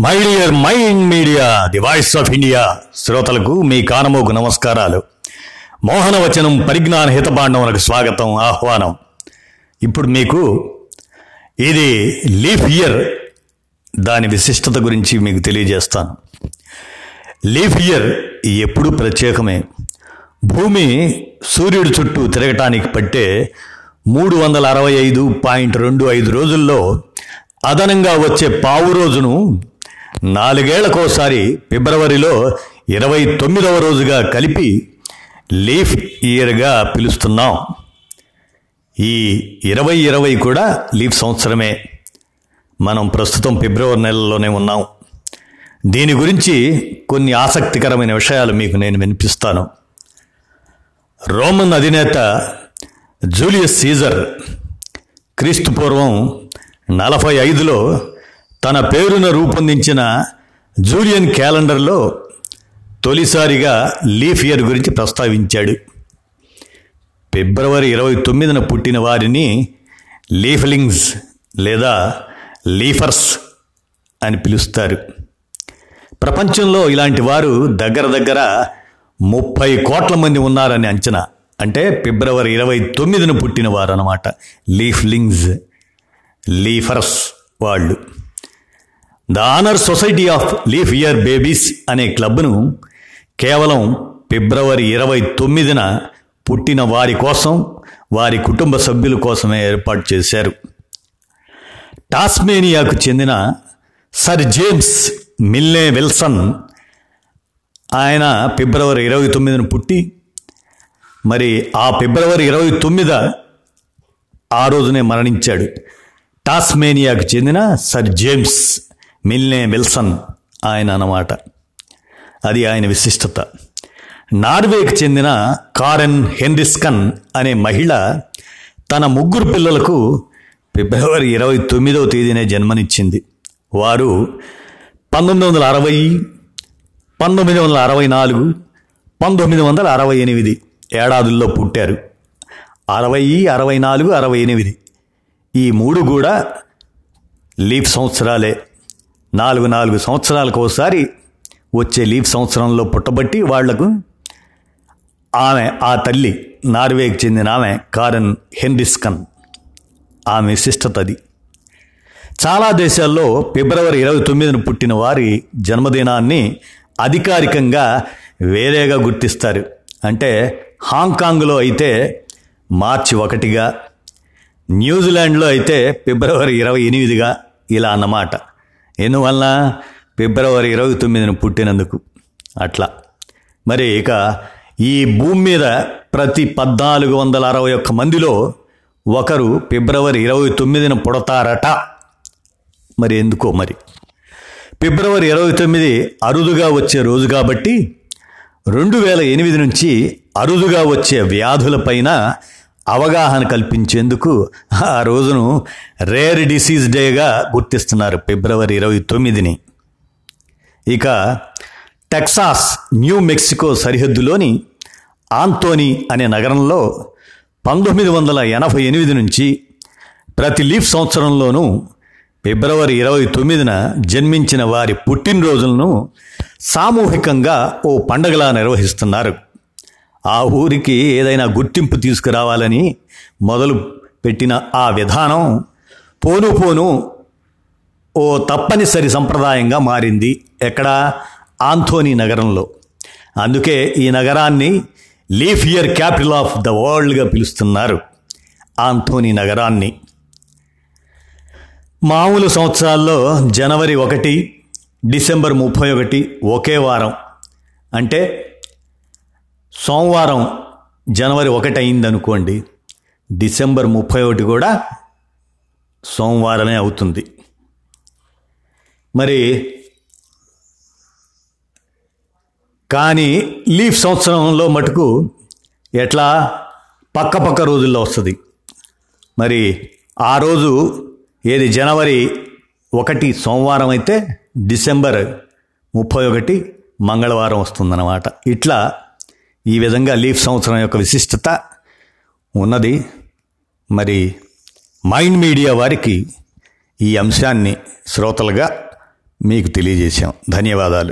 My dear mind media the voice of India శ్రోతలకు మీ కానమోకు నమస్కారాలు. మోహనవచనం పరిజ్ఞాన హితపాండవులకు స్వాగతం ఆహ్వానం. ఇప్పుడు మీకు ఇది లీఫ్ ఇయర్ దాని విశిష్టత గురించి మీకు తెలియజేస్తాను. లీఫ్ ఇయర్ ఎప్పుడూ ప్రత్యేకమే. భూమి సూర్యుడి చుట్టూ తిరగటానికి పట్టే మూడు వందల అరవై ఐదు పాయింట్ రెండు ఐదు రోజుల్లో అదనంగా వచ్చే పావు రోజును నాలుగేళ్ళకోసారి ఫిబ్రవరిలో ఇరవై తొమ్మిదవ రోజుగా కలిపి లీఫ్ ఇయర్గా పిలుస్తున్నాం. ఈ ఇరవై ఇరవై కూడా లీఫ్ సంవత్సరమే. మనం ప్రస్తుతం ఫిబ్రవరి నెలలోనే ఉన్నాం. దీని గురించి కొన్ని ఆసక్తికరమైన విషయాలు మీకు నేను వినిపిస్తాను. రోమన్ అధినేత జూలియస్ సీజర్ క్రీస్తు పూర్వం నలభై ఐదులో తన పేరున రూపొందించిన జూలియన్ క్యాలెండర్లో తొలిసారిగా లీఫ్ ఇయర్ గురించి ప్రస్తావించాడు. ఫిబ్రవరి ఇరవై తొమ్మిదిన పుట్టిన వారిని లీఫ్లింగ్స్ లేదా లీఫర్స్ అని పిలుస్తారు. ప్రపంచంలో ఇలాంటి వారు దగ్గర దగ్గర ముప్పై కోట్ల మంది ఉన్నారని అంచనా. అంటే ఫిబ్రవరి ఇరవై తొమ్మిదిన పుట్టిన వారు అనమాట లీఫ్లింగ్స్ లీఫర్స్ వాళ్ళు. The honour society of leap year babies అనే క్లబ్ను కేవలం ఫిబ్రవరి ఇరవై తొమ్మిదిన పుట్టిన వారి కోసం వారి కుటుంబ సభ్యుల కోసమే ఏర్పాటు చేశారు. టాస్మేనియాకు చెందిన సర్ జేమ్స్ మిల్లే విల్సన్ ఆయన ఫిబ్రవరి ఇరవై తొమ్మిదిన పుట్టి మరి ఆ ఫిబ్రవరి ఇరవై తొమ్మిద ఆ రోజునే మరణించాడు. టాస్మేనియాకు చెందిన సర్ జేమ్స్ మిల్నే విల్సన్ ఆయన అన్నమాట. అది ఆయన విశిష్టత. నార్వేకి చెందిన కారెన్ హెన్రిస్కన్ అనే మహిళ తన ముగ్గురు పిల్లలకు ఫిబ్రవరి ఇరవై తొమ్మిదవ తేదీనే జన్మనిచ్చింది. వారు పంతొమ్మిది వందల అరవై పంతొమ్మిది వందల అరవై నాలుగు పంతొమ్మిది వందల అరవై ఎనిమిది ఏడాదుల్లో పుట్టారు. అరవై అరవై నాలుగు అరవై ఎనిమిది ఈ మూడు కూడా లీఫ్ సంవత్సరాలే. నాలుగు నాలుగు సంవత్సరాలకు ఒకసారి వచ్చే లీఫ్ సంవత్సరంలో పుట్టబట్టి వాళ్ళకు ఆమె ఆ తల్లి నార్వేకి చెందిన ఆమె కారన్ హెన్రిస్కన్. ఆమె విశిష్టత అది చాలా దేశాల్లో ఫిబ్రవరి ఇరవై తొమ్మిదిన పుట్టిన వారి జన్మదినాన్ని అధికారికంగా వేరేగా గుర్తిస్తారు. అంటే హాంకాంగ్లో అయితే మార్చి ఒకటిగా న్యూజిలాండ్లో అయితే ఫిబ్రవరి ఇరవై ఎనిమిదిగా ఇలా అన్నమాట. ఎందువల్ల ఫిబ్రవరి ఇరవై తొమ్మిదిన పుట్టినందుకు? అట్లా. మరి ఇక ఈ భూమి మీద ప్రతి పద్నాలుగు వందల అరవై ఒక్క మందిలో ఒకరు ఫిబ్రవరి ఇరవై తొమ్మిదిన పుడతారట. మరి ఎందుకో మరి? ఫిబ్రవరి ఇరవై తొమ్మిది అరుదుగా వచ్చే రోజు కాబట్టి రెండు వేల ఎనిమిది నుంచి అరుదుగా వచ్చే వ్యాధులపైన అవగాహన కల్పించేందుకు ఆ రోజును రేర్ డిసీజ్ డేగా గుర్తిస్తున్నారు ఫిబ్రవరి ఇరవై తొమ్మిదిని. ఇక టెక్సాస్ న్యూ మెక్సికో సరిహద్దులోని ఆంతోని అనే నగరంలో పంతొమ్మిది వందల ఎనభై ఎనిమిది నుంచి ప్రతి లీఫ్ సంవత్సరంలోనూ ఫిబ్రవరి ఇరవై తొమ్మిదిన జన్మించిన వారి పుట్టినరోజులను సామూహికంగా ఓ పండగలా నిర్వహిస్తున్నారు. ఆ ఊరికి ఏదైనా గుర్తింపు తీసుకురావాలని మొదలు పెట్టిన ఆ విధానం పోను పోను ఓ తప్పనిసరి సంప్రదాయంగా మారింది ఎక్కడ? ఆంథోనీ నగరంలో. అందుకే ఈ నగరాన్ని leap year capital of the వరల్డ్గా పిలుస్తున్నారు ఆంథోనీ నగరాన్ని. మామూలు సంవత్సరాల్లో జనవరి ఒకటి డిసెంబర్ ముప్పై ఒకటి ఒకే వారం. అంటే సోమవారం జనవరి ఒకటి అయిందనుకోండి డిసెంబర్ ముప్పై ఒకటి కూడా సోమవారమే అవుతుంది. మరి కానీ లీఫ్ సంవత్సరంలో మటుకు ఎట్లా? పక్క పక్క రోజుల్లో వస్తుంది. మరి ఆ రోజు ఏది? జనవరి ఒకటి సోమవారం అయితే డిసెంబర్ ముప్పై ఒకటి మంగళవారం వస్తుందన్నమాట. ఇట్లా ఈ విధంగా లీఫ్ సంవత్సరం యొక్క విశిష్టత ఉన్నది. మరి మైండ్ మీడియా వారికి ఈ అంశాన్ని శ్రోతలుగా మీకు తెలియజేశాం. ధన్యవాదాలు.